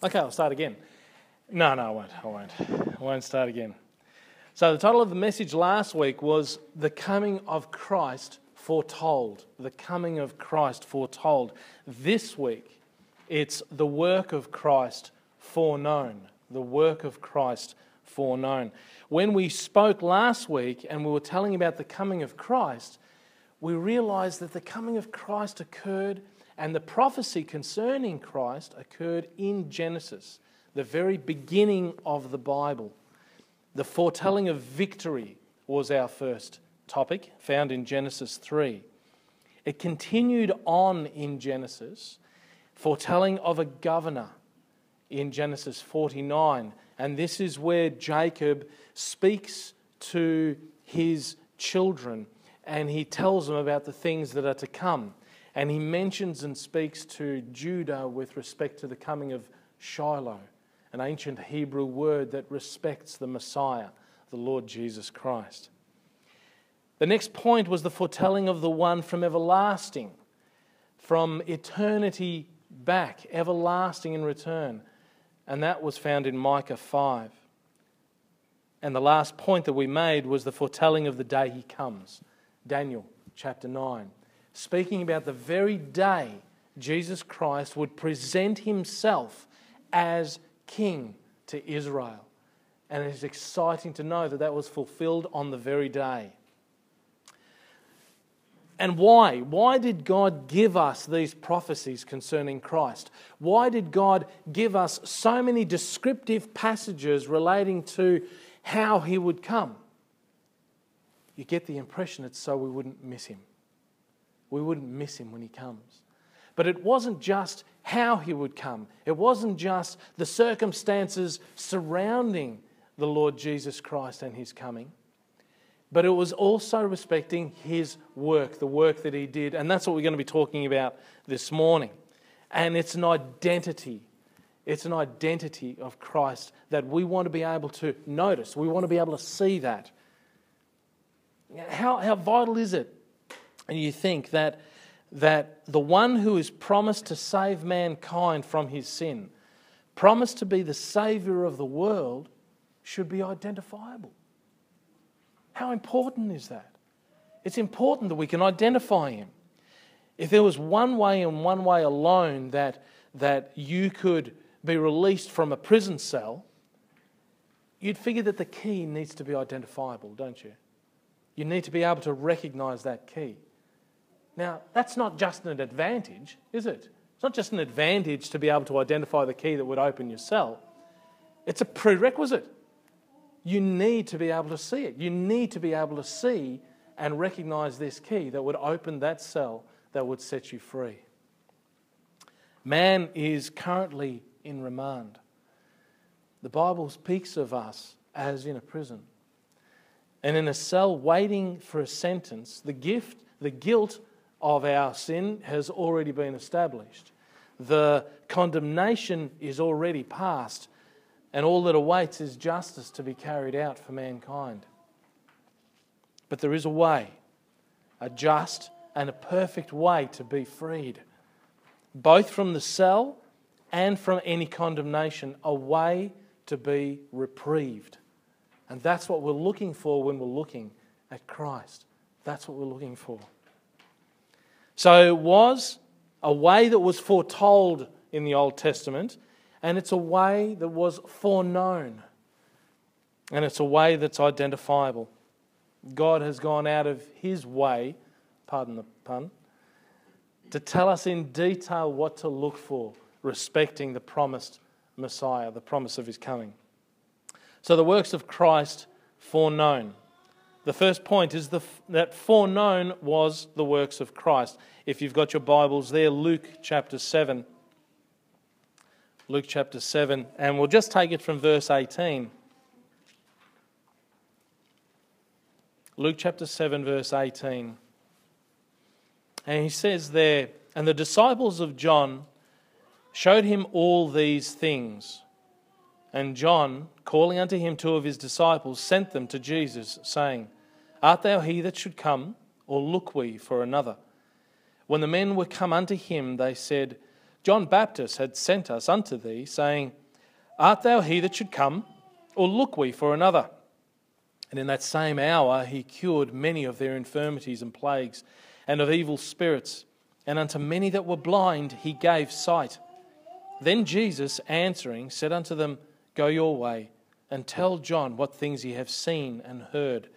Okay, I'll start again. No, no, I won't. I won't. I won't start again. So, the title of the message last week was The Coming of Christ Foretold. The Coming of Christ Foretold. This week, it's The Work of Christ Foreknown. The Work of Christ Foreknown. When we spoke last week and we were telling about the coming of Christ, we realized that the coming of Christ occurred and the prophecy concerning Christ occurred in Genesis, the very beginning of the Bible. The foretelling of victory was our first topic, found in Genesis 3. It continued on in Genesis, foretelling of a governor in Genesis 49. And this is where Jacob speaks to his children and he tells them about the things that are to come. And he mentions and speaks to Judah with respect to the coming of Shiloh, an ancient Hebrew word that respects the Messiah, the Lord Jesus Christ. The next point was the foretelling of the one from everlasting, from eternity back, everlasting in return. And that was found in Micah 5. And the last point that we made was the foretelling of the day he comes, Daniel chapter 9 speaking about the very day Jesus Christ would present himself as king to Israel. And it's exciting to know that that was fulfilled on the very day. And why? Why did God give us these prophecies concerning Christ? Why did God give us so many descriptive passages relating to how he would come? You get the impression it's so we wouldn't miss him we wouldn't miss him when he comes. But it wasn't just how he would come, it wasn't just the circumstances surrounding the Lord Jesus Christ and his coming, but it was also respecting his work, the work that he did. And that's what we're going to be talking about this morning. And it's an identity. It's an identity of Christ that we want to be able to notice. We want to be able to see that. How, how vital is it and you think that, that the one who is promised to save mankind from his sin, promised to be the Savior of the world, should be identifiable. How important is that? It's important that we can identify him. If there was one way and one way alone that, that you could be released from a prison cell, you'd figure that the key needs to be identifiable, don't you? You need to be able to recognize that key. Now, that's not just an advantage, is it? It's not just an advantage to be able to identify the key that would open your cell, it's a prerequisite. You need to be able to see it. You need to be able to see and recognize this key that would open that cell that would set you free. Man is currently in remand. The Bible speaks of us as in a prison and in a cell waiting for a sentence. The gift, the guilt of our sin has already been established. The condemnation is already past, and all that awaits is justice to be carried out for mankind. But there is a way, a just and a perfect way to be freed, both from the cell and from any condemnation, a way to be reprieved. And that's what we're looking for when we're looking at Christ. That's what we're looking for. So it was a way that was foretold in the Old Testament, and it's a way that was foreknown, and it's a way that's identifiable. God has gone out of his way, pardon the pun, to tell us in detail what to look for respecting the promised Messiah, the promise of his coming. So the works of Christ foreknown. The first point is the, that foreknown was the works of Christ. If you've got your Bibles there, Luke chapter 7. Luke chapter 7, and we'll just take it from verse 18. Luke chapter 7, verse 18. And he says there, And the disciples of John showed him all these things. And John, calling unto him two of his disciples, sent them to Jesus, saying, Art thou he that should come, or look we for another? When the men were come unto him, they said, John Baptist had sent us unto thee, saying, Art thou he that should come, or look we for another? And in that same hour he cured many of their infirmities and plagues, and of evil spirits, and unto many that were blind he gave sight. Then Jesus, answering, said unto them, Go your way, and tell John what things ye have seen and heard,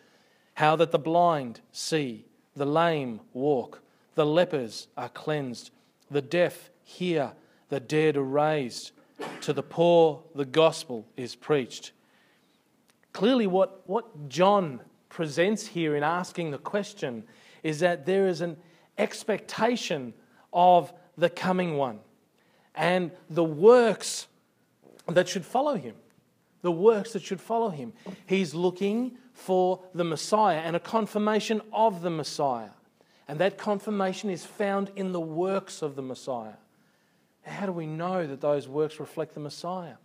how that the blind see, the lame walk, the lepers are cleansed, the deaf hear, the dead are raised, to the poor the gospel is preached. Clearly, what, what John presents here in asking the question is that there is an expectation of the coming one and the works that should follow him. The works that should follow him. He's looking for the Messiah and a confirmation of the Messiah. And that confirmation is found in the works of the Messiah. How do we know that those works reflect the Messiah?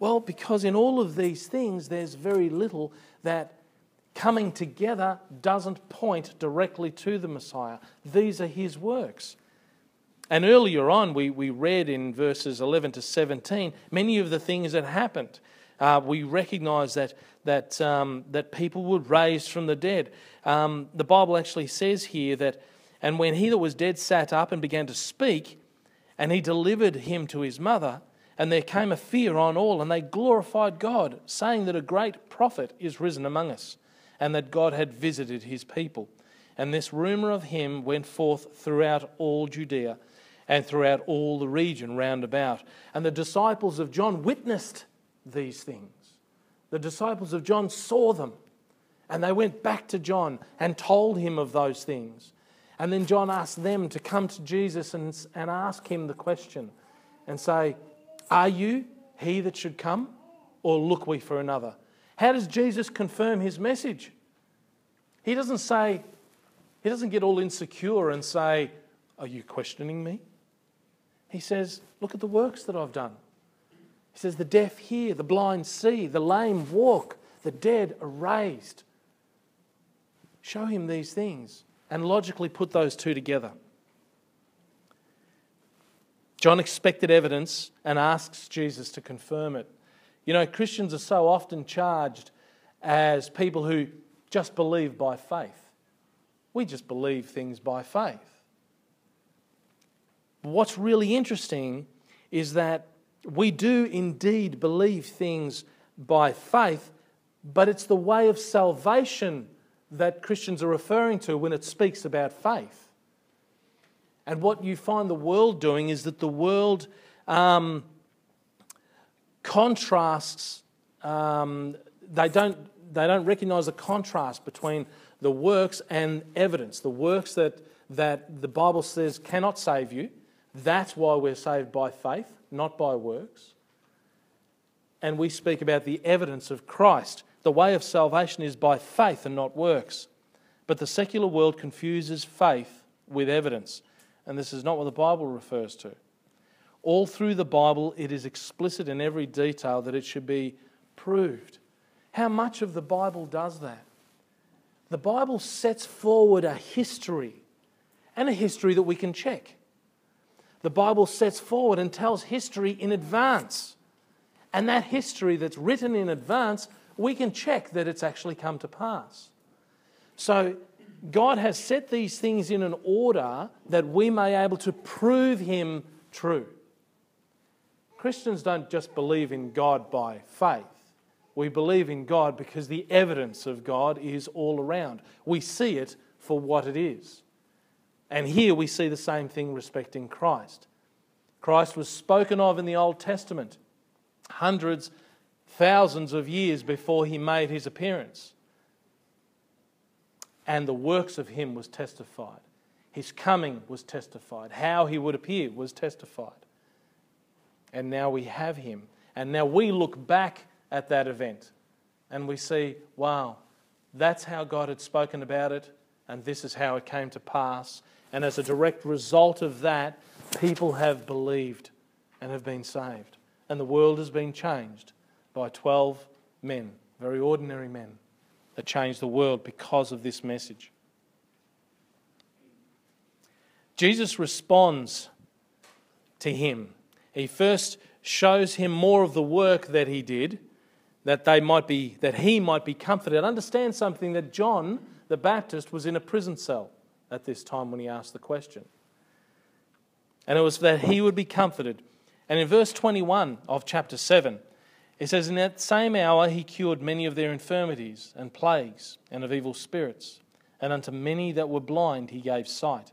Well, because in all of these things, there's very little that coming together doesn't point directly to the Messiah. These are his works. And earlier on, we, we read in verses 11 to 17 many of the things that happened. Uh, we recognize that, that, um, that people were raised from the dead. Um, the Bible actually says here that, and when he that was dead sat up and began to speak, and he delivered him to his mother, and there came a fear on all, and they glorified God, saying that a great prophet is risen among us, and that God had visited his people. And this rumor of him went forth throughout all Judea and throughout all the region round about. And the disciples of John witnessed these things. The disciples of John saw them, and they went back to John and told him of those things. And then John asked them to come to Jesus and, and ask him the question and say, Are you he that should come, or look we for another? How does Jesus confirm his message? He doesn't say, he doesn't get all insecure and say, Are you questioning me? He says, Look at the works that I've done. He says, The deaf hear, the blind see, the lame walk, the dead are raised. Show him these things and logically put those two together. John expected evidence and asks Jesus to confirm it. You know, Christians are so often charged as people who just believe by faith. We just believe things by faith. What's really interesting is that we do indeed believe things by faith, but it's the way of salvation that Christians are referring to when it speaks about faith. And what you find the world doing is that the world um, contrasts, um, they, don't, they don't recognize the contrast between the works and evidence. The works that, that the Bible says cannot save you, that's why we're saved by faith, not by works. And we speak about the evidence of Christ the way of salvation is by faith and not works. But the secular world confuses faith with evidence. And this is not what the Bible refers to. All through the Bible, it is explicit in every detail that it should be proved. How much of the Bible does that? The Bible sets forward a history and a history that we can check. The Bible sets forward and tells history in advance. And that history that's written in advance we can check that it's actually come to pass. So, God has set these things in an order that we may be able to prove Him true. Christians don't just believe in God by faith. We believe in God because the evidence of God is all around. We see it for what it is. And here we see the same thing respecting Christ. Christ was spoken of in the Old Testament hundreds thousands of years before he made his appearance. And the works of him was testified. His coming was testified. How he would appear was testified. And now we have him. And now we look back at that event and we see, wow, that's how God had spoken about it, and this is how it came to pass. And as a direct result of that, people have believed and have been saved. And the world has been changed by 12 men, very ordinary men, that changed the world because of this message. Jesus responds to him He first shows him more of the work that he did, that they might be that he might be comforted. Understand something that John the Baptist was in a prison cell at this time when he asked the question. And it was that he would be comforted. And in verse 21 of chapter 7, it says, In that same hour he cured many of their infirmities and plagues and of evil spirits, and unto many that were blind he gave sight.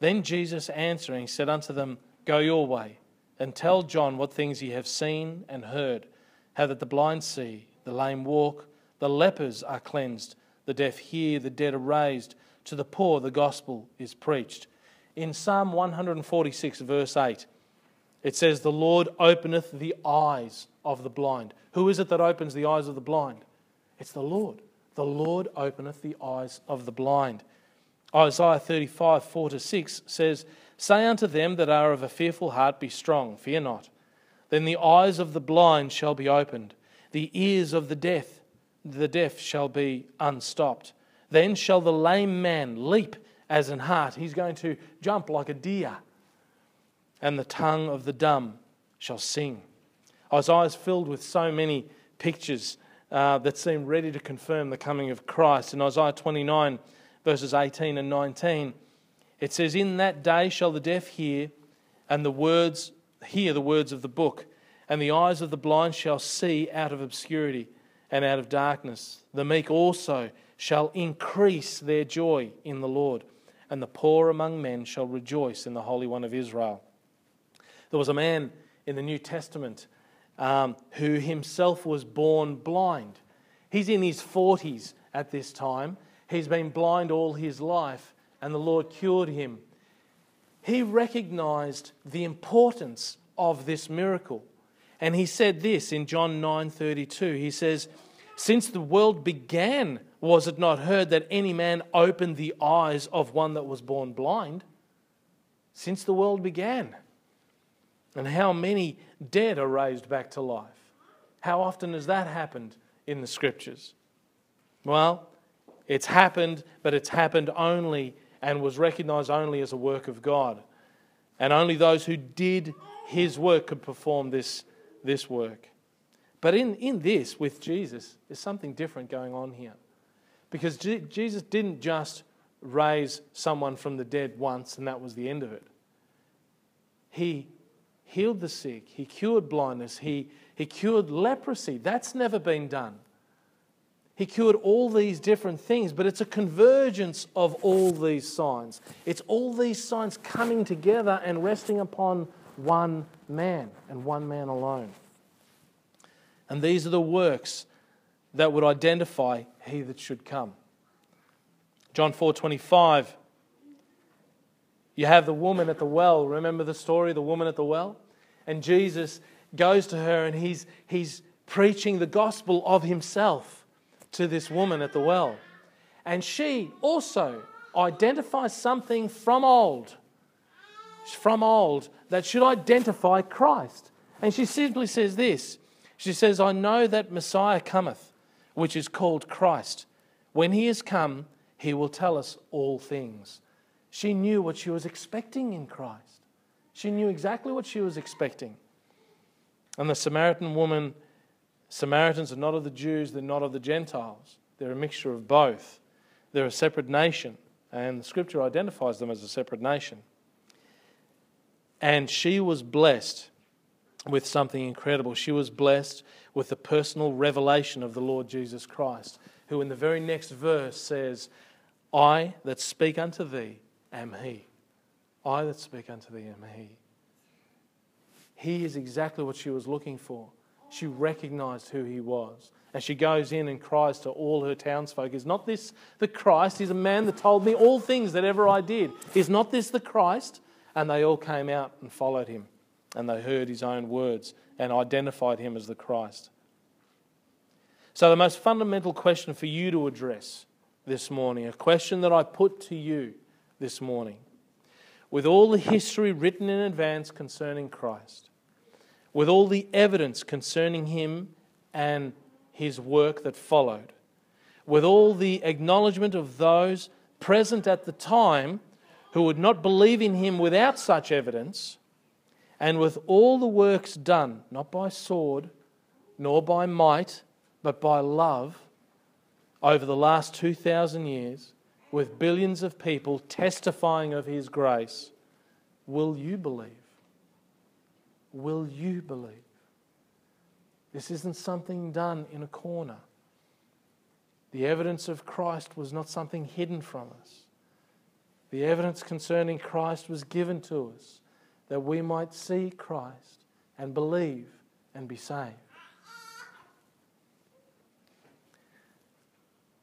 Then Jesus answering said unto them, Go your way, and tell John what things ye have seen and heard, how that the blind see, the lame walk, the lepers are cleansed, the deaf hear, the dead are raised, to the poor the gospel is preached. In Psalm 146, verse 8, it says, The Lord openeth the eyes of the blind. Who is it that opens the eyes of the blind? It's the Lord. The Lord openeth the eyes of the blind. Isaiah 35, 4 to 6 says, Say unto them that are of a fearful heart, Be strong, fear not. Then the eyes of the blind shall be opened, the ears of the deaf, the deaf shall be unstopped. Then shall the lame man leap as an hart. He's going to jump like a deer. And the tongue of the dumb shall sing. Isaiah is filled with so many pictures uh, that seem ready to confirm the coming of Christ. In Isaiah 29, verses 18 and 19, it says, In that day shall the deaf hear, and the words hear the words of the book, and the eyes of the blind shall see out of obscurity and out of darkness. The meek also shall increase their joy in the Lord, and the poor among men shall rejoice in the Holy One of Israel. There was a man in the New Testament um, who himself was born blind. He's in his 40s at this time. He's been blind all his life, and the Lord cured him. He recognized the importance of this miracle. And he said this in John 9:32. He says, "Since the world began, was it not heard that any man opened the eyes of one that was born blind?" Since the world began. And how many dead are raised back to life? How often has that happened in the scriptures? Well, it's happened, but it's happened only and was recognized only as a work of God. And only those who did his work could perform this, this work. But in, in this, with Jesus, there's something different going on here. Because G- Jesus didn't just raise someone from the dead once and that was the end of it. He healed the sick, he cured blindness, he, he cured leprosy. That's never been done. He cured all these different things, but it's a convergence of all these signs. It's all these signs coming together and resting upon one man and one man alone. And these are the works that would identify he that should come. John 4:25 you have the woman at the well. Remember the story, the woman at the well? And Jesus goes to her and he's, he's preaching the gospel of himself to this woman at the well. And she also identifies something from old, from old, that should identify Christ. And she simply says this She says, I know that Messiah cometh, which is called Christ. When he is come, he will tell us all things. She knew what she was expecting in Christ. She knew exactly what she was expecting. And the Samaritan woman, Samaritans are not of the Jews, they're not of the Gentiles. They're a mixture of both. They're a separate nation, and the scripture identifies them as a separate nation. And she was blessed with something incredible. She was blessed with the personal revelation of the Lord Jesus Christ, who in the very next verse says, I that speak unto thee am He. I that speak unto thee am He. He is exactly what she was looking for. She recognized who He was. And she goes in and cries to all her townsfolk Is not this the Christ? He's a man that told me all things that ever I did. Is not this the Christ? And they all came out and followed him. And they heard his own words and identified him as the Christ. So, the most fundamental question for you to address this morning, a question that I put to you this morning, with all the history written in advance concerning Christ, with all the evidence concerning him and his work that followed, with all the acknowledgement of those present at the time who would not believe in him without such evidence, and with all the works done, not by sword, nor by might, but by love, over the last 2,000 years, with billions of people testifying of His grace, will you believe? Will you believe? This isn't something done in a corner. The evidence of Christ was not something hidden from us. The evidence concerning Christ was given to us that we might see Christ and believe and be saved.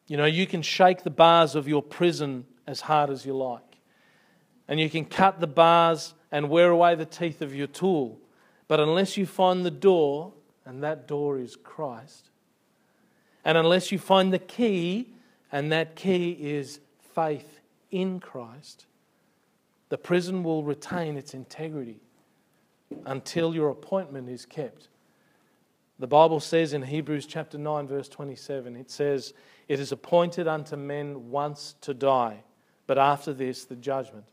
You know, you can shake the bars of your prison as hard as you like, and you can cut the bars and wear away the teeth of your tool, but unless you find the door, and that door is Christ, and unless you find the key, and that key is faith in Christ, the prison will retain its integrity until your appointment is kept. The Bible says in Hebrews chapter 9, verse 27, it says, It is appointed unto men once to die, but after this, the judgment.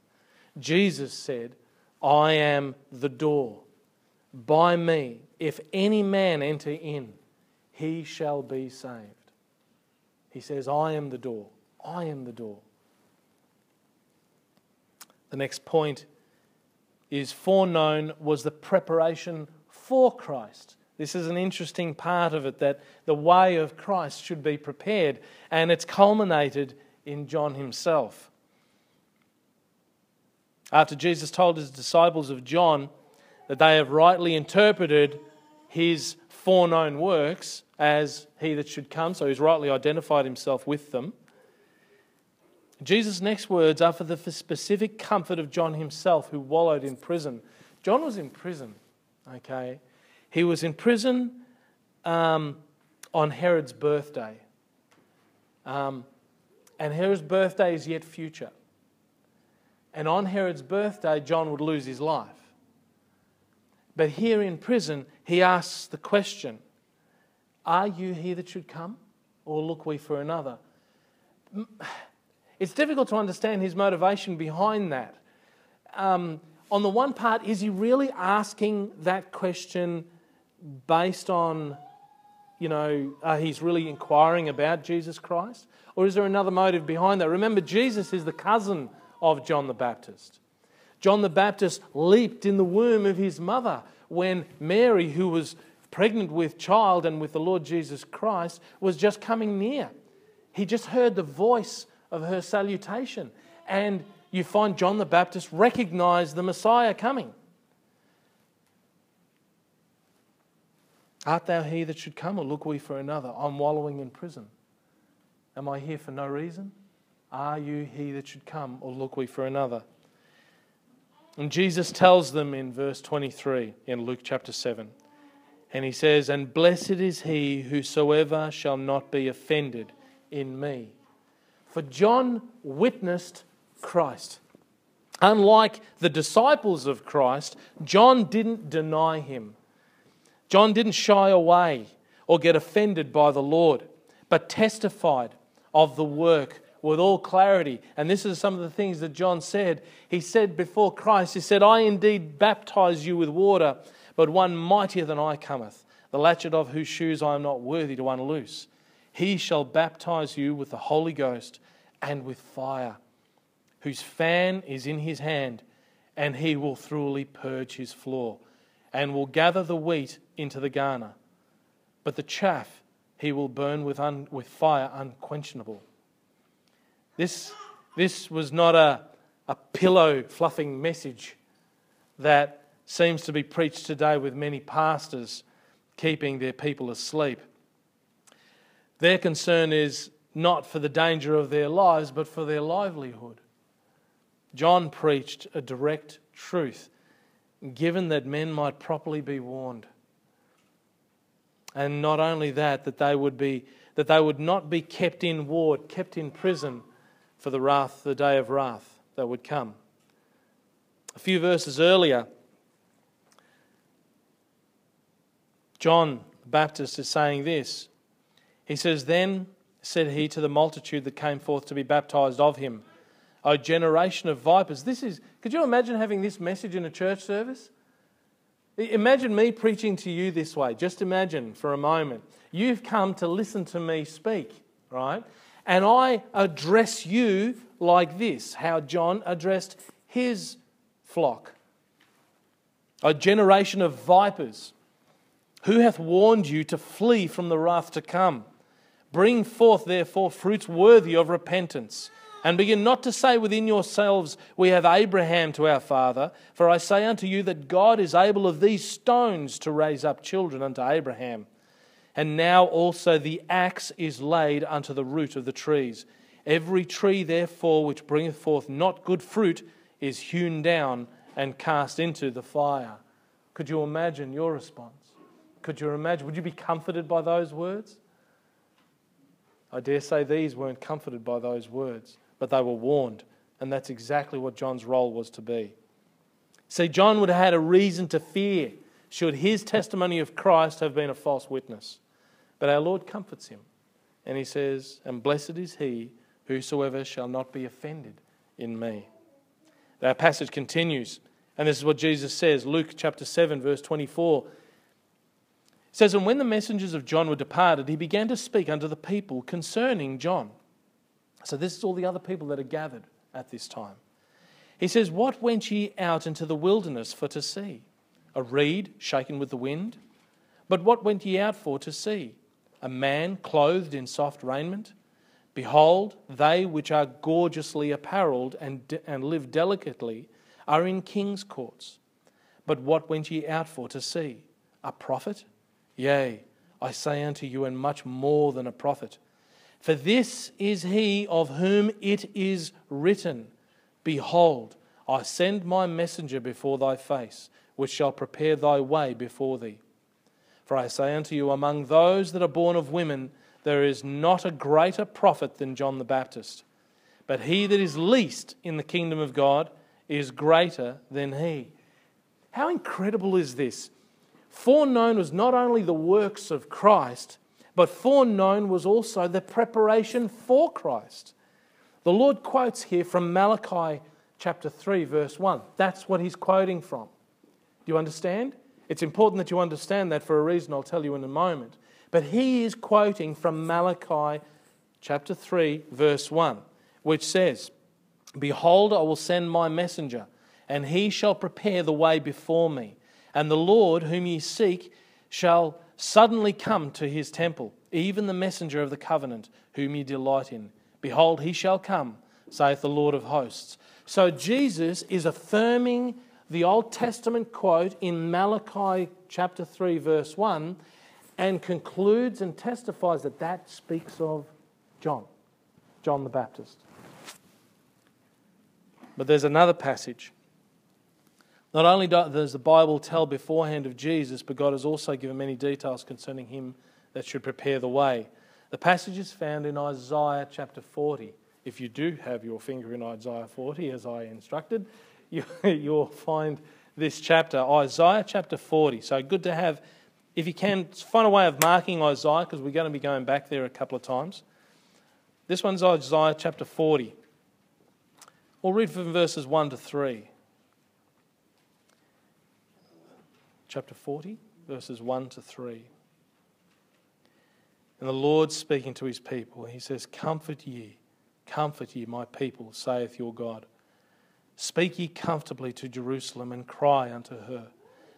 Jesus said, I am the door. By me, if any man enter in, he shall be saved. He says, I am the door. I am the door. The next point is foreknown was the preparation for Christ. This is an interesting part of it that the way of Christ should be prepared, and it's culminated in John himself. After Jesus told his disciples of John that they have rightly interpreted his foreknown works as he that should come, so he's rightly identified himself with them. Jesus' next words are for the specific comfort of John himself, who wallowed in prison. John was in prison, okay? He was in prison um, on Herod's birthday. Um, and Herod's birthday is yet future. And on Herod's birthday, John would lose his life. But here in prison, he asks the question Are you he that should come, or look we for another? It's difficult to understand his motivation behind that. Um, on the one part, is he really asking that question based on, you know, uh, he's really inquiring about Jesus Christ? Or is there another motive behind that? Remember, Jesus is the cousin of John the Baptist. John the Baptist leaped in the womb of his mother when Mary, who was pregnant with child and with the Lord Jesus Christ, was just coming near. He just heard the voice of her salutation. And you find John the Baptist recognize the Messiah coming. Art thou he that should come, or look we for another? I'm wallowing in prison. Am I here for no reason? Are you he that should come, or look we for another? And Jesus tells them in verse 23 in Luke chapter 7. And he says, And blessed is he whosoever shall not be offended in me. For John witnessed Christ. Unlike the disciples of Christ, John didn't deny him. John didn't shy away or get offended by the Lord, but testified of the work with all clarity. And this is some of the things that John said. He said before Christ, He said, I indeed baptize you with water, but one mightier than I cometh, the latchet of whose shoes I am not worthy to unloose. He shall baptize you with the Holy Ghost and with fire, whose fan is in his hand, and he will thoroughly purge his floor, and will gather the wheat into the garner. But the chaff he will burn with, un, with fire unquenchable. This, this was not a, a pillow fluffing message that seems to be preached today with many pastors keeping their people asleep. Their concern is not for the danger of their lives, but for their livelihood. John preached a direct truth, given that men might properly be warned. And not only that, that they would be that they would not be kept in ward, kept in prison for the wrath, the day of wrath that would come. A few verses earlier, John the Baptist is saying this he says, Then said he to the multitude that came forth to be baptized of him, O generation of vipers. This is, could you imagine having this message in a church service? Imagine me preaching to you this way. Just imagine for a moment. You've come to listen to me speak, right? And I address you like this how John addressed his flock a generation of vipers. Who hath warned you to flee from the wrath to come? Bring forth, therefore, fruits worthy of repentance. And begin not to say within yourselves, We have Abraham to our father. For I say unto you that God is able of these stones to raise up children unto Abraham. And now also the axe is laid unto the root of the trees. Every tree, therefore, which bringeth forth not good fruit is hewn down and cast into the fire. Could you imagine your response? Could you imagine? Would you be comforted by those words? I dare say these weren't comforted by those words but they were warned. And that's exactly what John's role was to be. See, John would have had a reason to fear should his testimony of Christ have been a false witness. But our Lord comforts him. And he says, And blessed is he whosoever shall not be offended in me. Our passage continues, and this is what Jesus says Luke chapter 7, verse 24. Says, And when the messengers of John were departed, he began to speak unto the people concerning John. So, this is all the other people that are gathered at this time. He says, What went ye out into the wilderness for to see? A reed shaken with the wind? But what went ye out for to see? A man clothed in soft raiment? Behold, they which are gorgeously apparelled and, and live delicately are in king's courts. But what went ye out for to see? A prophet? Yea, I say unto you, and much more than a prophet. For this is he of whom it is written Behold, I send my messenger before thy face, which shall prepare thy way before thee. For I say unto you, among those that are born of women, there is not a greater prophet than John the Baptist. But he that is least in the kingdom of God is greater than he. How incredible is this? Foreknown was not only the works of Christ, but foreknown was also the preparation for Christ. The Lord quotes here from Malachi chapter 3, verse 1. That's what he's quoting from. Do you understand? It's important that you understand that for a reason I'll tell you in a moment. But he is quoting from Malachi chapter 3, verse 1, which says, Behold, I will send my messenger, and he shall prepare the way before me. And the Lord, whom ye seek, shall suddenly come to his temple, even the messenger of the covenant, whom ye delight in. Behold, he shall come, saith the Lord of hosts. So Jesus is affirming the Old Testament quote in Malachi chapter 3, verse 1, and concludes and testifies that that speaks of John, John the Baptist. But there's another passage not only does the Bible tell beforehand of Jesus, but God has also given many details concerning him that should prepare the way. The passage is found in Isaiah chapter 40. If you do have your finger in Isaiah 40, as I instructed, you, will find this chapter, Isaiah chapter 40. So good to have, if you can, find a way of marking Isaiah, because we're going to be going back there a couple of times. This one's Isaiah chapter 40. We'll read from verses 1 to 3. Chapter 40, verses 1 to 3. And the Lord speaking to his people, he says, Comfort ye, comfort ye, my people, saith your God. Speak ye comfortably to Jerusalem and cry unto her,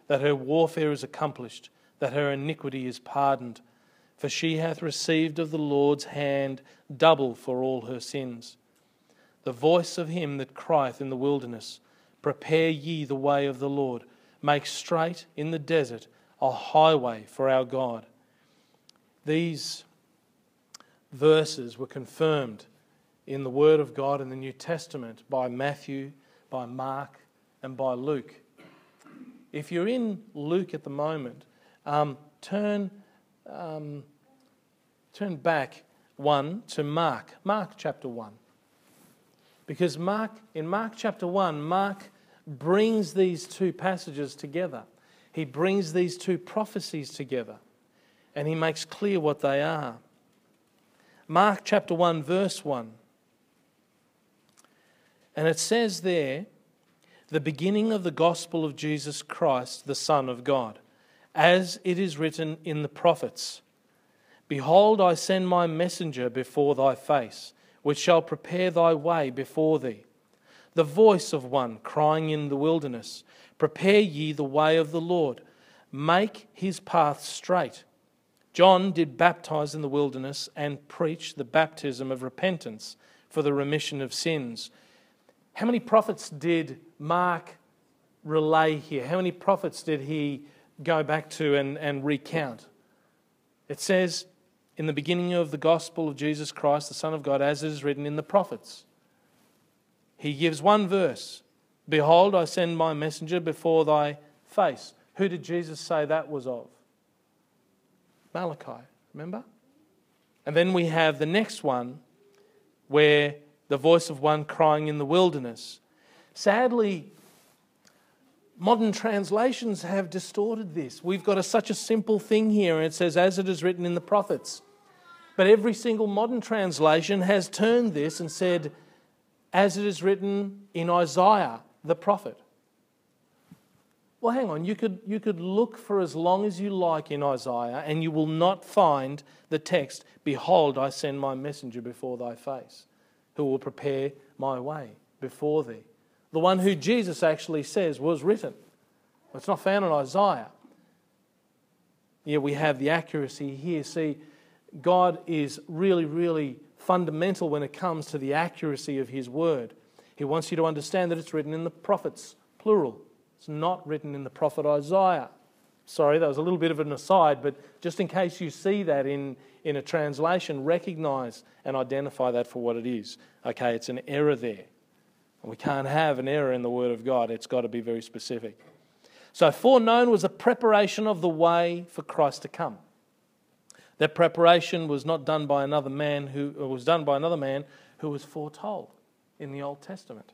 that her warfare is accomplished, that her iniquity is pardoned. For she hath received of the Lord's hand double for all her sins. The voice of him that crieth in the wilderness, Prepare ye the way of the Lord Make straight in the desert a highway for our God. These verses were confirmed in the Word of God in the New Testament by Matthew, by Mark, and by Luke. If you're in Luke at the moment, um, turn, um, turn back one to Mark, Mark chapter 1. Because Mark, in Mark chapter 1, Mark brings these two passages together. He brings these two prophecies together and he makes clear what they are. Mark chapter 1, verse 1. And it says there the beginning of the gospel of Jesus Christ, the Son of God, as it is written in the prophets Behold, I send my messenger before thy face, which shall prepare thy way before thee. The voice of one crying in the wilderness, Prepare ye the way of the Lord, make his path straight. John did baptize in the wilderness and preach the baptism of repentance for the remission of sins. How many prophets did Mark relay here? How many prophets did he go back to and, and recount? It says, in the beginning of the gospel of Jesus Christ, the Son of God, as it is written in the prophets. He gives one verse Behold, I send my messenger before thy face. Who did Jesus say that was of? Malachi, remember? And then we have the next one where the voice of one crying in the wilderness. Sadly, modern translations have distorted this. We've got a, such a simple thing here, and it says, as it is written in the prophets. But every single modern translation has turned this and said, as it is written in Isaiah the prophet. Well, hang on, you could, you could look for as long as you like in Isaiah, and you will not find the text, Behold, I send my messenger before thy face, who will prepare my way before thee. The one who Jesus actually says was written. It's not found in Isaiah. Yet we have the accuracy here. See, God is really, really fundamental when it comes to the accuracy of His word. He wants you to understand that it's written in the prophets, plural. It's not written in the prophet Isaiah. Sorry, that was a little bit of an aside, but just in case you see that in, in a translation, recognize and identify that for what it is. Okay, it's an error there. We can't have an error in the Word of God, it's got to be very specific. So, foreknown was a preparation of the way for Christ to come. That preparation was not done by another man who was done by another man who was foretold in the Old Testament.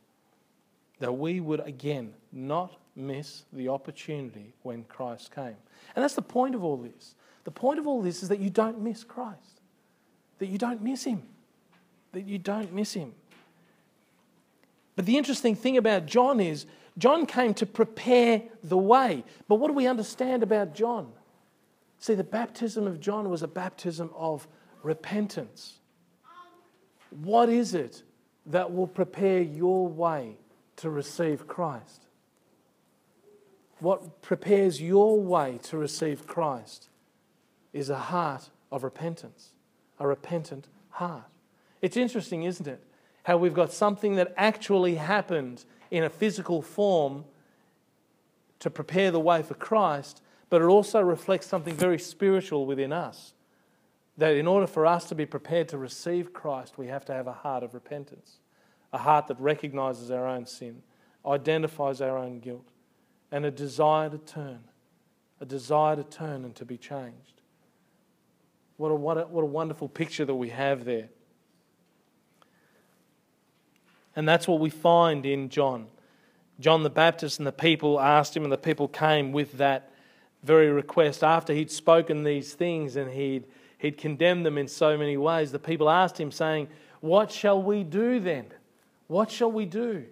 That we would again not miss the opportunity when Christ came. And that's the point of all this. The point of all this is that you don't miss Christ. That you don't miss him. That you don't miss him. But the interesting thing about John is John came to prepare the way. But what do we understand about John? See, the baptism of John was a baptism of repentance. What is it that will prepare your way to receive Christ? What prepares your way to receive Christ is a heart of repentance, a repentant heart. It's interesting, isn't it? How we've got something that actually happened in a physical form to prepare the way for Christ, but it also reflects something very spiritual within us. That in order for us to be prepared to receive Christ, we have to have a heart of repentance, a heart that recognizes our own sin, identifies our own guilt, and a desire to turn, a desire to turn and to be changed. What a, what a, what a wonderful picture that we have there. And that's what we find in John. John the Baptist and the people asked him, and the people came with that very request. After he'd spoken these things and he'd, he'd condemned them in so many ways, the people asked him, saying, What shall we do then? What shall we do?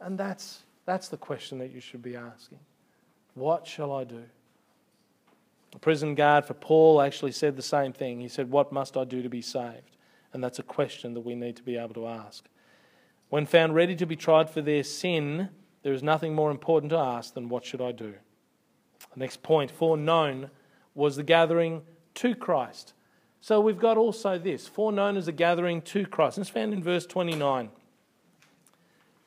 And that's, that's the question that you should be asking. What shall I do? The prison guard for Paul actually said the same thing. He said, What must I do to be saved? And that's a question that we need to be able to ask. When found ready to be tried for their sin, there is nothing more important to ask than, What should I do? The next point, foreknown, was the gathering to Christ. So we've got also this foreknown as a gathering to Christ. And it's found in verse 29.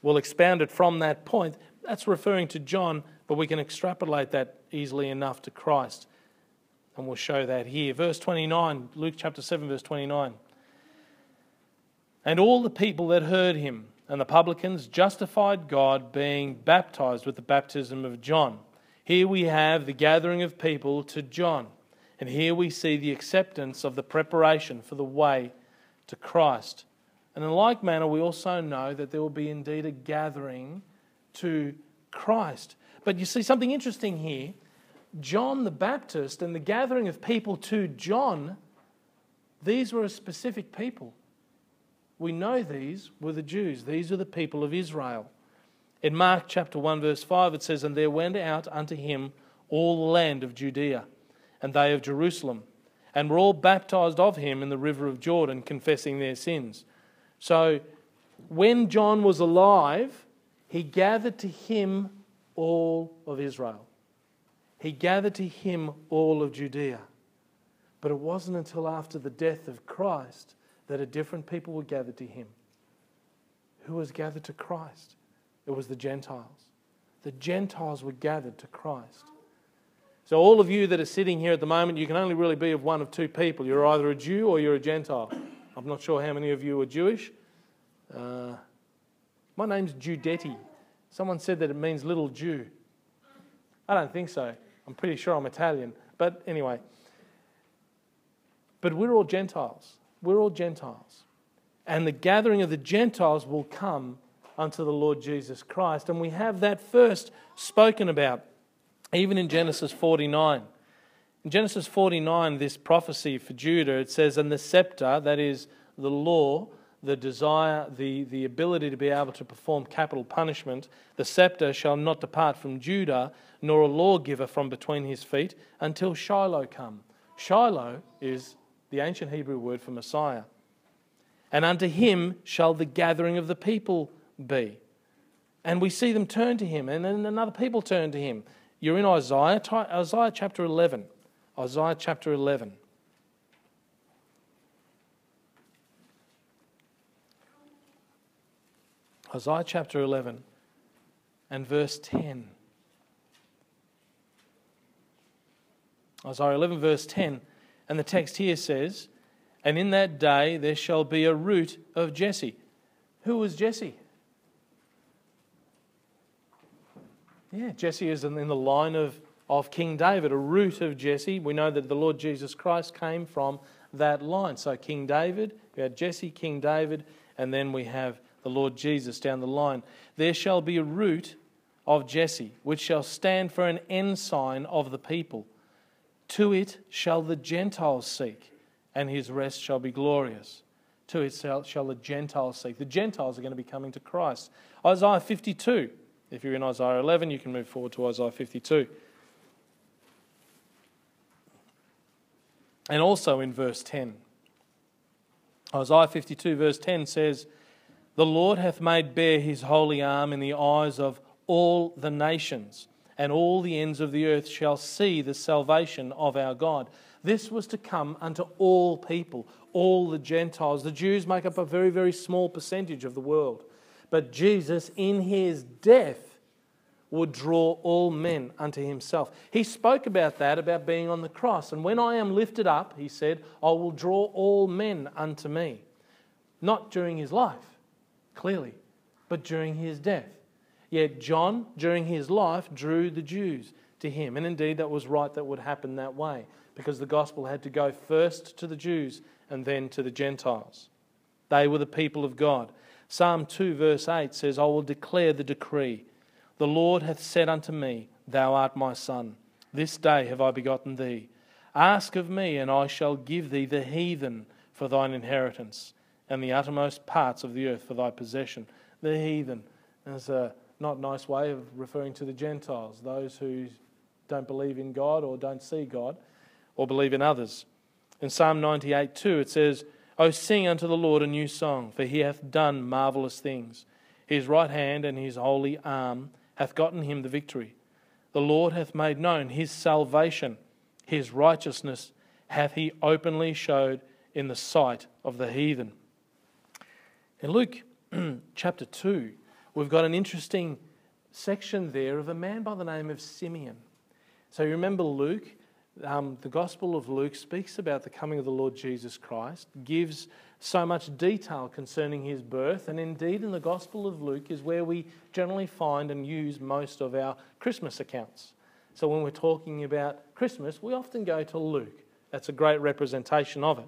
We'll expound it from that point. That's referring to John, but we can extrapolate that easily enough to Christ. And we'll show that here. Verse 29, Luke chapter 7, verse 29. And all the people that heard him and the publicans justified God, being baptized with the baptism of John. Here we have the gathering of people to John. And here we see the acceptance of the preparation for the way to Christ. And in like manner, we also know that there will be indeed a gathering to Christ. But you see something interesting here. John the Baptist and the gathering of people to John, these were a specific people. We know these were the Jews, these are the people of Israel. In Mark chapter 1, verse 5, it says, And there went out unto him all the land of Judea, and they of Jerusalem, and were all baptized of him in the river of Jordan, confessing their sins. So, when John was alive, he gathered to him all of Israel. He gathered to him all of Judea. But it wasn't until after the death of Christ that a different people were gathered to him. Who was gathered to Christ? It was the Gentiles. The Gentiles were gathered to Christ. So, all of you that are sitting here at the moment, you can only really be of one of two people. You're either a Jew or you're a Gentile. I'm not sure how many of you are Jewish. Uh, my name's Judetti. Someone said that it means little Jew. I don't think so. I'm pretty sure I'm Italian. But anyway. But we're all Gentiles. We're all Gentiles. And the gathering of the Gentiles will come unto the Lord Jesus Christ. And we have that first spoken about, even in Genesis 49. In Genesis 49, this prophecy for Judah, it says, And the scepter, that is the law, the desire, the, the ability to be able to perform capital punishment, the scepter shall not depart from Judah, nor a lawgiver from between his feet, until Shiloh come. Shiloh is the ancient Hebrew word for Messiah. And unto him shall the gathering of the people be. And we see them turn to him, and then another people turn to him. You're in Isaiah, Isaiah chapter 11. Isaiah chapter 11. Isaiah chapter 11 and verse 10. Isaiah 11, verse 10. And the text here says, And in that day there shall be a root of Jesse. Who was Jesse? Yeah, Jesse is in the line of, of King David, a root of Jesse. We know that the Lord Jesus Christ came from that line. So, King David, we had Jesse, King David, and then we have the Lord Jesus down the line. There shall be a root of Jesse, which shall stand for an ensign of the people. To it shall the Gentiles seek, and his rest shall be glorious. To it shall the Gentiles seek. The Gentiles are going to be coming to Christ. Isaiah 52. If you're in Isaiah 11, you can move forward to Isaiah 52. And also in verse 10. Isaiah 52, verse 10 says, The Lord hath made bare his holy arm in the eyes of all the nations and all the ends of the earth shall see the salvation of our God. This was to come unto all people, all the Gentiles. The Jews make up a very, very small percentage of the world. But Jesus, in his death, would draw all men unto himself. He spoke about that, about being on the cross. And when I am lifted up, he said, I will draw all men unto me. Not during his life, clearly, but during his death. Yet John, during his life, drew the Jews to him. And indeed, that was right that would happen that way because the gospel had to go first to the Jews and then to the Gentiles. They were the people of God. Psalm 2, verse 8 says, I will declare the decree. The Lord hath said unto me, Thou art my son. This day have I begotten thee. Ask of me, and I shall give thee the heathen for thine inheritance, and the uttermost parts of the earth for thy possession. The heathen. There's a not nice way of referring to the Gentiles, those who don't believe in God or don't see God or believe in others. In Psalm 98 2, it says, O sing unto the Lord a new song, for he hath done marvellous things. His right hand and his holy arm hath gotten him the victory. The Lord hath made known his salvation, his righteousness hath he openly showed in the sight of the heathen. In Luke chapter 2, we've got an interesting section there of a man by the name of Simeon. So you remember Luke, um, the Gospel of Luke speaks about the coming of the Lord Jesus Christ, gives so much detail concerning his birth, and indeed in the Gospel of Luke is where we generally find and use most of our Christmas accounts. So when we're talking about Christmas, we often go to Luke. That's a great representation of it.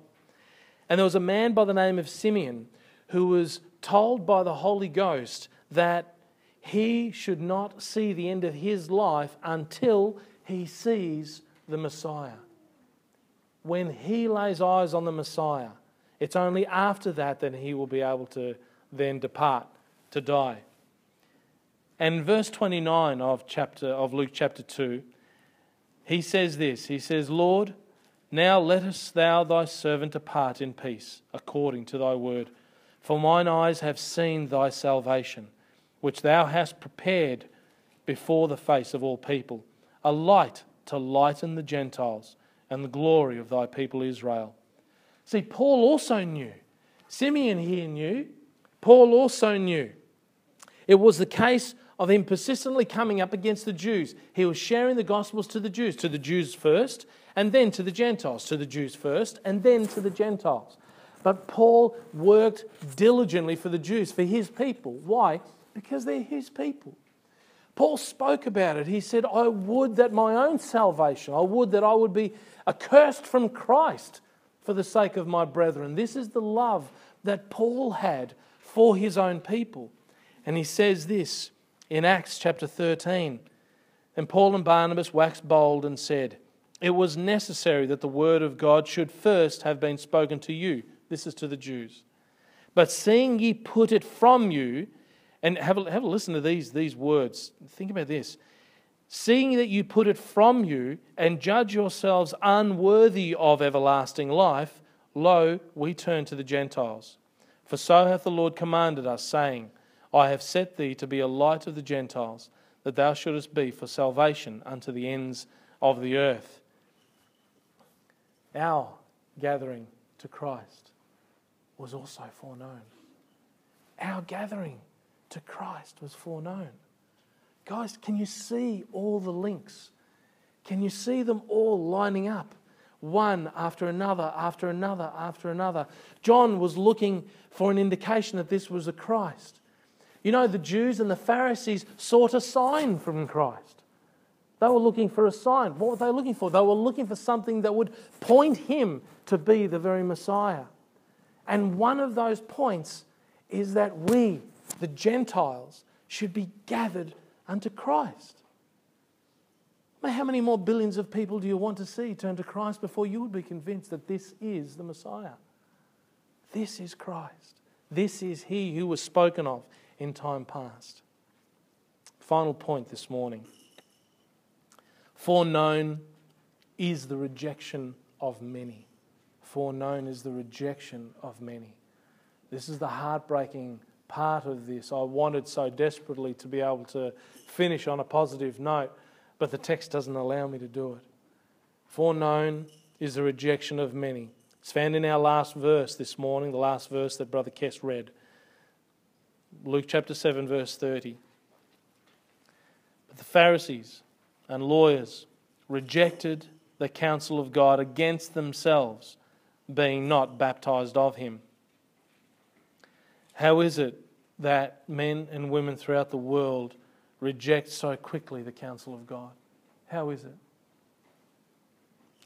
And there was a man by the name of Simeon who was told by the Holy Ghost that he should not see the end of his life until he sees the Messiah. When he lays eyes on the Messiah, it's only after that that he will be able to then depart to die. And verse 29 of, chapter, of Luke chapter 2, he says this He says, Lord, now lettest thou thy servant depart in peace, according to thy word. For mine eyes have seen thy salvation, which thou hast prepared before the face of all people, a light to lighten the Gentiles and the glory of thy people Israel. See, Paul also knew. Simeon here knew. Paul also knew. It was the case of him persistently coming up against the Jews. He was sharing the Gospels to the Jews, to the Jews first, and then to the Gentiles, to the Jews first, and then to the Gentiles. But Paul worked diligently for the Jews, for his people. Why? Because they're his people. Paul spoke about it. He said, I would that my own salvation, I would that I would be accursed from Christ for the sake of my brethren. This is the love that Paul had for his own people. And he says this in Acts chapter 13. And Paul and Barnabas waxed bold and said, It was necessary that the word of God should first have been spoken to you. This is to the Jews. But seeing ye put it from you, and have a, have a listen to these, these words. Think about this. Seeing that you put it from you and judge yourselves unworthy of everlasting life, lo, we turn to the Gentiles. For so hath the Lord commanded us, saying, I have set thee to be a light of the Gentiles, that thou shouldest be for salvation unto the ends of the earth. Our gathering to Christ was also foreknown. Our gathering to Christ was foreknown. Guys, can you see all the links? Can you see them all lining up? One after another, after another, after another. John was looking for an indication that this was a Christ. You know, the Jews and the Pharisees sought a sign from Christ. They were looking for a sign. What were they looking for? They were looking for something that would point him to be the very Messiah. And one of those points is that we, the Gentiles, should be gathered unto Christ. How many more billions of people do you want to see turn to Christ before you would be convinced that this is the Messiah? This is Christ. This is He who was spoken of in time past. Final point this morning. Foreknown is the rejection of many. Foreknown is the rejection of many. This is the heartbreaking part of this. I wanted so desperately to be able to finish on a positive note, but the text doesn't allow me to do it. Foreknown is the rejection of many. It's found in our last verse this morning, the last verse that Brother Kess read. Luke chapter 7, verse 30. But the Pharisees and lawyers rejected the counsel of God against themselves, being not baptized of him. How is it that men and women throughout the world reject so quickly the counsel of God? How is it?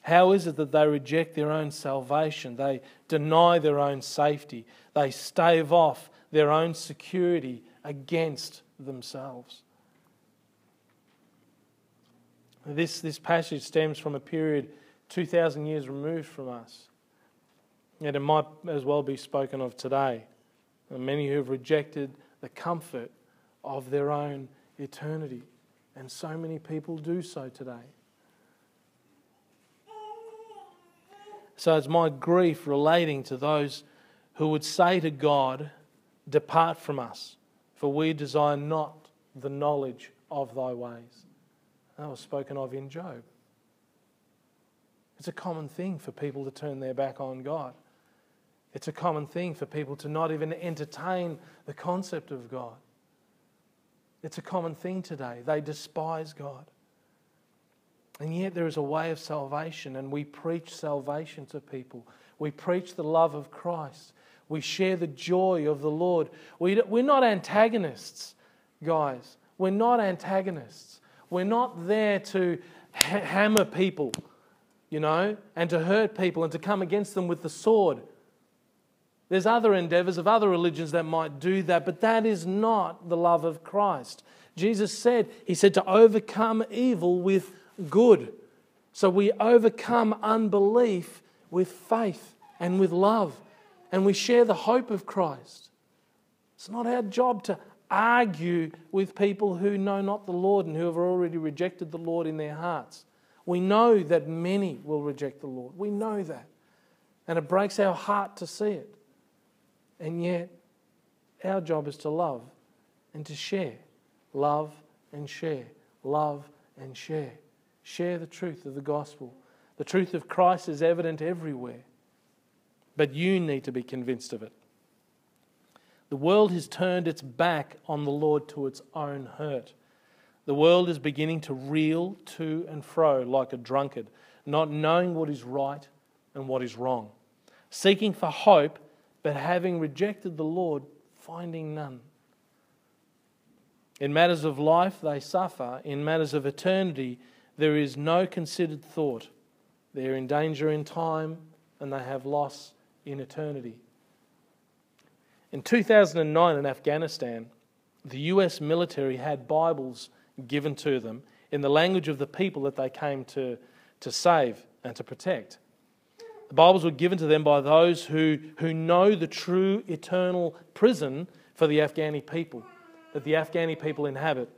How is it that they reject their own salvation? They deny their own safety. They stave off their own security against themselves. This, this passage stems from a period 2,000 years removed from us. And it might as well be spoken of today. And many who have rejected the comfort of their own eternity. And so many people do so today. So it's my grief relating to those who would say to God, Depart from us, for we desire not the knowledge of thy ways. That was spoken of in Job. It's a common thing for people to turn their back on God. It's a common thing for people to not even entertain the concept of God. It's a common thing today. They despise God. And yet, there is a way of salvation, and we preach salvation to people. We preach the love of Christ. We share the joy of the Lord. We, we're not antagonists, guys. We're not antagonists. We're not there to ha- hammer people, you know, and to hurt people and to come against them with the sword. There's other endeavors of other religions that might do that, but that is not the love of Christ. Jesus said, He said to overcome evil with good. So we overcome unbelief with faith and with love and we share the hope of Christ. It's not our job to argue with people who know not the Lord and who have already rejected the Lord in their hearts. We know that many will reject the Lord. We know that. And it breaks our heart to see it. And yet, our job is to love and to share. Love and share. Love and share. Share the truth of the gospel. The truth of Christ is evident everywhere. But you need to be convinced of it. The world has turned its back on the Lord to its own hurt. The world is beginning to reel to and fro like a drunkard, not knowing what is right and what is wrong, seeking for hope, but having rejected the Lord, finding none. In matters of life, they suffer. In matters of eternity, there is no considered thought. They are in danger in time and they have loss in eternity. In 2009 in Afghanistan, the US military had Bibles given to them in the language of the people that they came to, to save and to protect. The Bibles were given to them by those who, who know the true eternal prison for the Afghani people, that the Afghani people inhabit.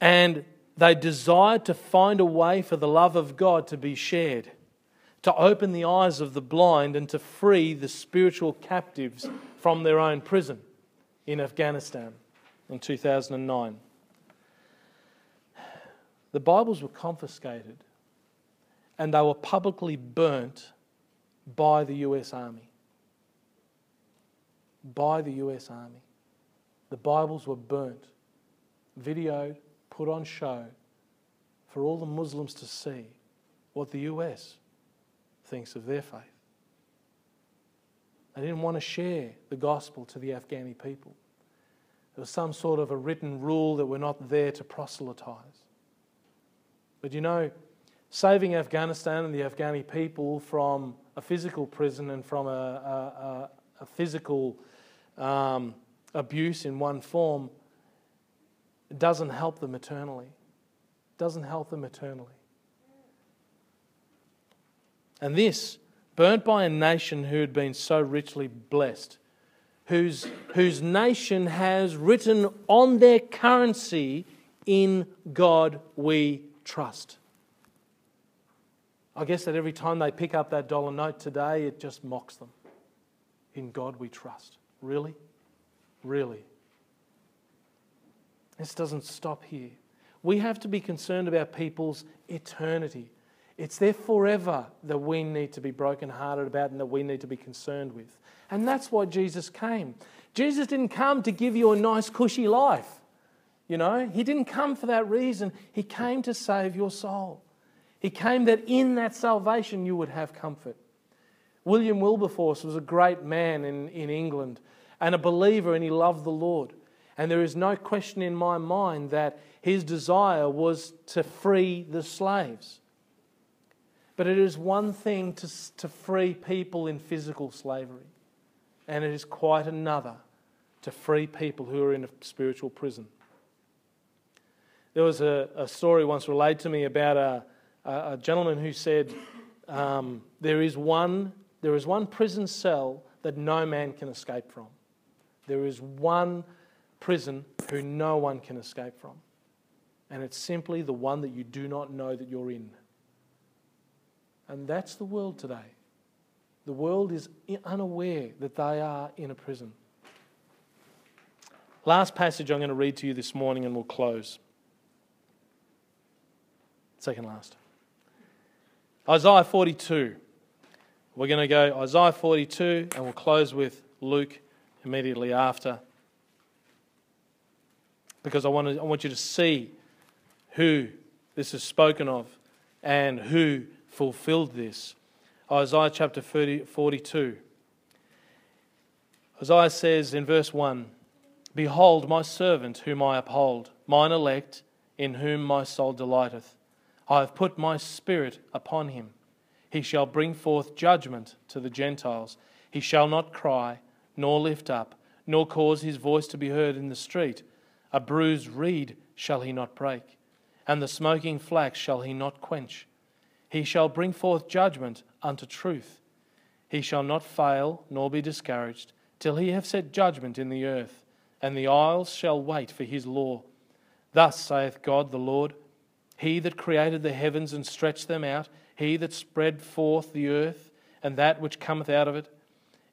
And they desired to find a way for the love of God to be shared to open the eyes of the blind and to free the spiritual captives from their own prison in Afghanistan in 2009. The Bibles were confiscated and they were publicly burnt by the US Army. By the US Army. The Bibles were burnt, videoed, put on show for all the Muslims to see what the US thinks of their faith. They didn't want to share the gospel to the Afghani people. There was some sort of a written rule that we're not there to proselytize. But you know, saving Afghanistan and the Afghani people from a physical prison and from a, a, a physical um, abuse in one form doesn't help them eternally. Doesn't help them eternally. And this, burnt by a nation who had been so richly blessed, whose, whose nation has written on their currency, In God we trust. I guess that every time they pick up that dollar note today, it just mocks them. In God we trust. Really? Really? This doesn't stop here. We have to be concerned about people's eternity. It's their forever that we need to be brokenhearted about and that we need to be concerned with. And that's why Jesus came. Jesus didn't come to give you a nice, cushy life. You know, He didn't come for that reason. He came to save your soul. He came that in that salvation you would have comfort. William Wilberforce was a great man in, in England and a believer, and he loved the Lord. And there is no question in my mind that his desire was to free the slaves. But it is one thing to, to free people in physical slavery, and it is quite another to free people who are in a spiritual prison. There was a, a story once relayed to me about a, a, gentleman who said, um, there, is one, there is one prison cell that no man can escape from. There is one prison who no one can escape from. And it's simply the one that you do not know that you're in. And that's the world today. The world is unaware that they are in a prison. Last passage I'm going to read to you this morning and we'll close. Second last. Isaiah 42. We're going to go Isaiah 42 and we'll close with Luke immediately after. Because I want, to, I want you to see who this is spoken of and who fulfilled this. Isaiah chapter 30, 42. Isaiah says in verse 1 Behold, my servant whom I uphold, mine elect, in whom my soul delighteth. I have put my spirit upon him. He shall bring forth judgment to the Gentiles. He shall not cry, nor lift up, nor cause his voice to be heard in the street. A bruised reed shall he not break, and the smoking flax shall he not quench he shall bring forth judgment unto truth. He shall not fail nor be discouraged till he have set judgment in the earth. and the isles shall wait for his law. Thus saith God the Lord He that created the heavens and stretched them out, he that spread forth the earth and that which cometh out of it,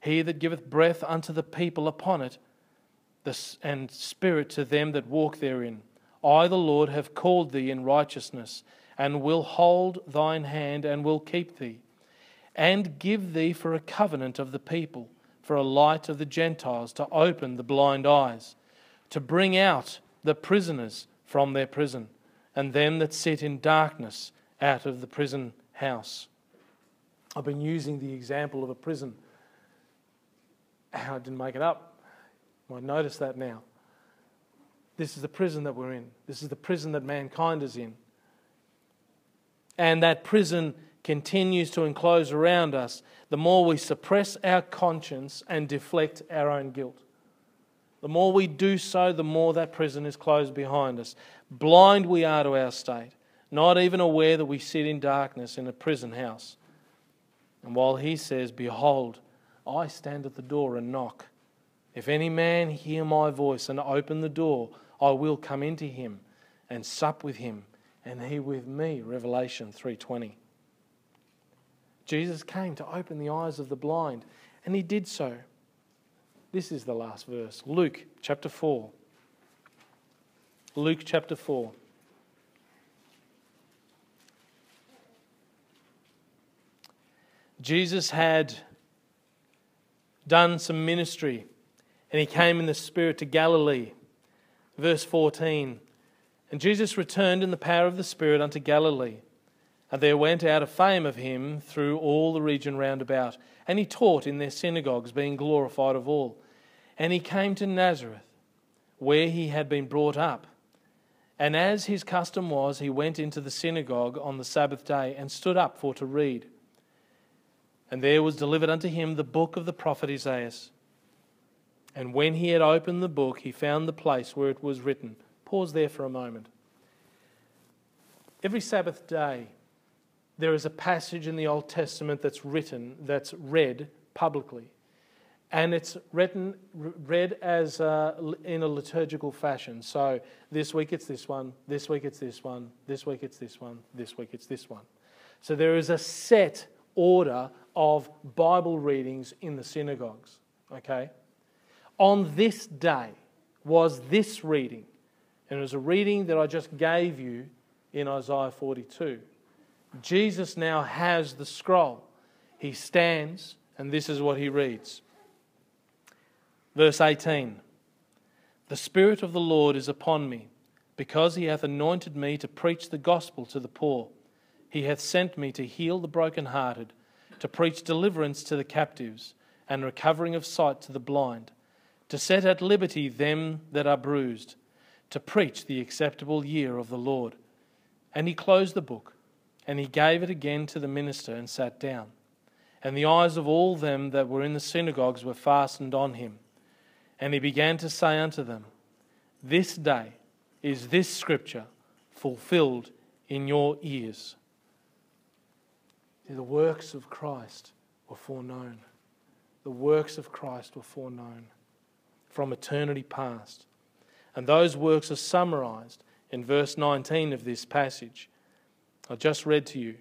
he that giveth breath unto the people upon it, and spirit to them that walk therein. I, the Lord, have called thee in righteousness, and will hold thine hand, and will keep thee, and give thee for a covenant of the people, for a light of the Gentiles, to open the blind eyes, to bring out the prisoners from their prison, and them that sit in darkness out of the prison house. I've been using the example of a prison. I didn't make it up. Might notice that now. This is the prison that we're in. This is the prison that mankind is in. And that prison continues to enclose around us the more we suppress our conscience and deflect our own guilt. The more we do so, the more that prison is closed behind us. Blind we are to our state, not even aware that we sit in darkness in a prison house. And while he says, Behold, I stand at the door and knock. If any man hear my voice and open the door, I will come into him and sup with him and he with me. Revelation 3:20. Jesus came to open the eyes of the blind, and he did so. This is the last verse. Luke chapter 4. Luke chapter 4. Jesus had done some ministry and he came in the Spirit to Galilee. Verse 14 And Jesus returned in the power of the Spirit unto Galilee. And there went out a fame of him through all the region round about. And he taught in their synagogues, being glorified of all. And he came to Nazareth, where he had been brought up. And as his custom was, he went into the synagogue on the Sabbath day and stood up for to read. And there was delivered unto him the book of the prophet Isaiah. And when he had opened the book, he found the place where it was written. Pause there for a moment. Every Sabbath day, there is a passage in the Old Testament that's written, that's read publicly. And it's written, read as uh, in a liturgical fashion. So this week it's this one, this week it's this one, this week it's this one, this week it's this one. So there is a set order of Bible readings in the synagogues. Okay? On this day was this reading, and it was a reading that I just gave you in Isaiah 42. Jesus now has the scroll. He stands, and this is what he reads. Verse 18 The Spirit of the Lord is upon me, because he hath anointed me to preach the gospel to the poor. He hath sent me to heal the brokenhearted to preach deliverance to the captives and recovering of sight to the blind, to set at liberty them that are bruised, to preach the acceptable year of the Lord. And he closed the book, and he gave it again to the minister and sat down. And the eyes of all them that were in the synagogues were fastened on him. And he began to say unto them, This day is this scripture fulfilled in your ears. The works of Christ were foreknown. The works of Christ were foreknown from eternity past. And those works are summarized in verse 19 of this passage. I just read to you.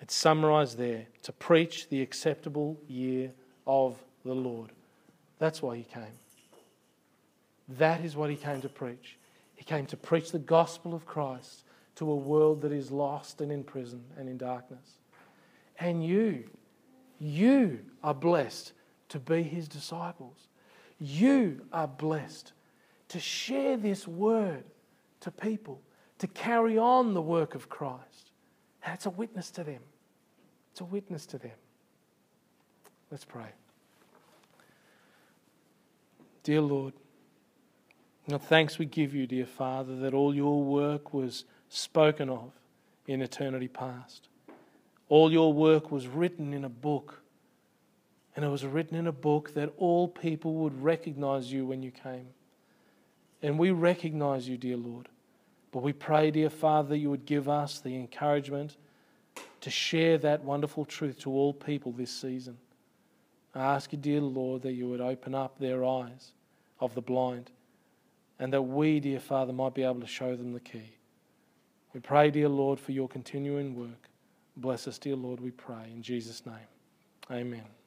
It's summarized there to preach the acceptable year of the Lord. That's why he came. That is what he came to preach. He came to preach the gospel of Christ to a world that is lost and in prison and in darkness. And you, you are blessed to be his disciples. You are blessed to share this word to people, to carry on the work of Christ. It's a witness to them. It's a witness to them. Let's pray. Dear Lord, now thanks we give you, dear Father, that all your work was spoken of in eternity past. All your work was written in a book. And it was written in a book that all people would recognize you when you came. And we recognize you, dear Lord. But we pray, dear Father, you would give us the encouragement to share that wonderful truth to all people this season. I ask you, dear Lord, that you would open up their eyes, of the blind, and that we, dear Father, might be able to show them the key. We pray, dear Lord, for your continuing work. Bless us, dear Lord, we pray. In Jesus' name, amen.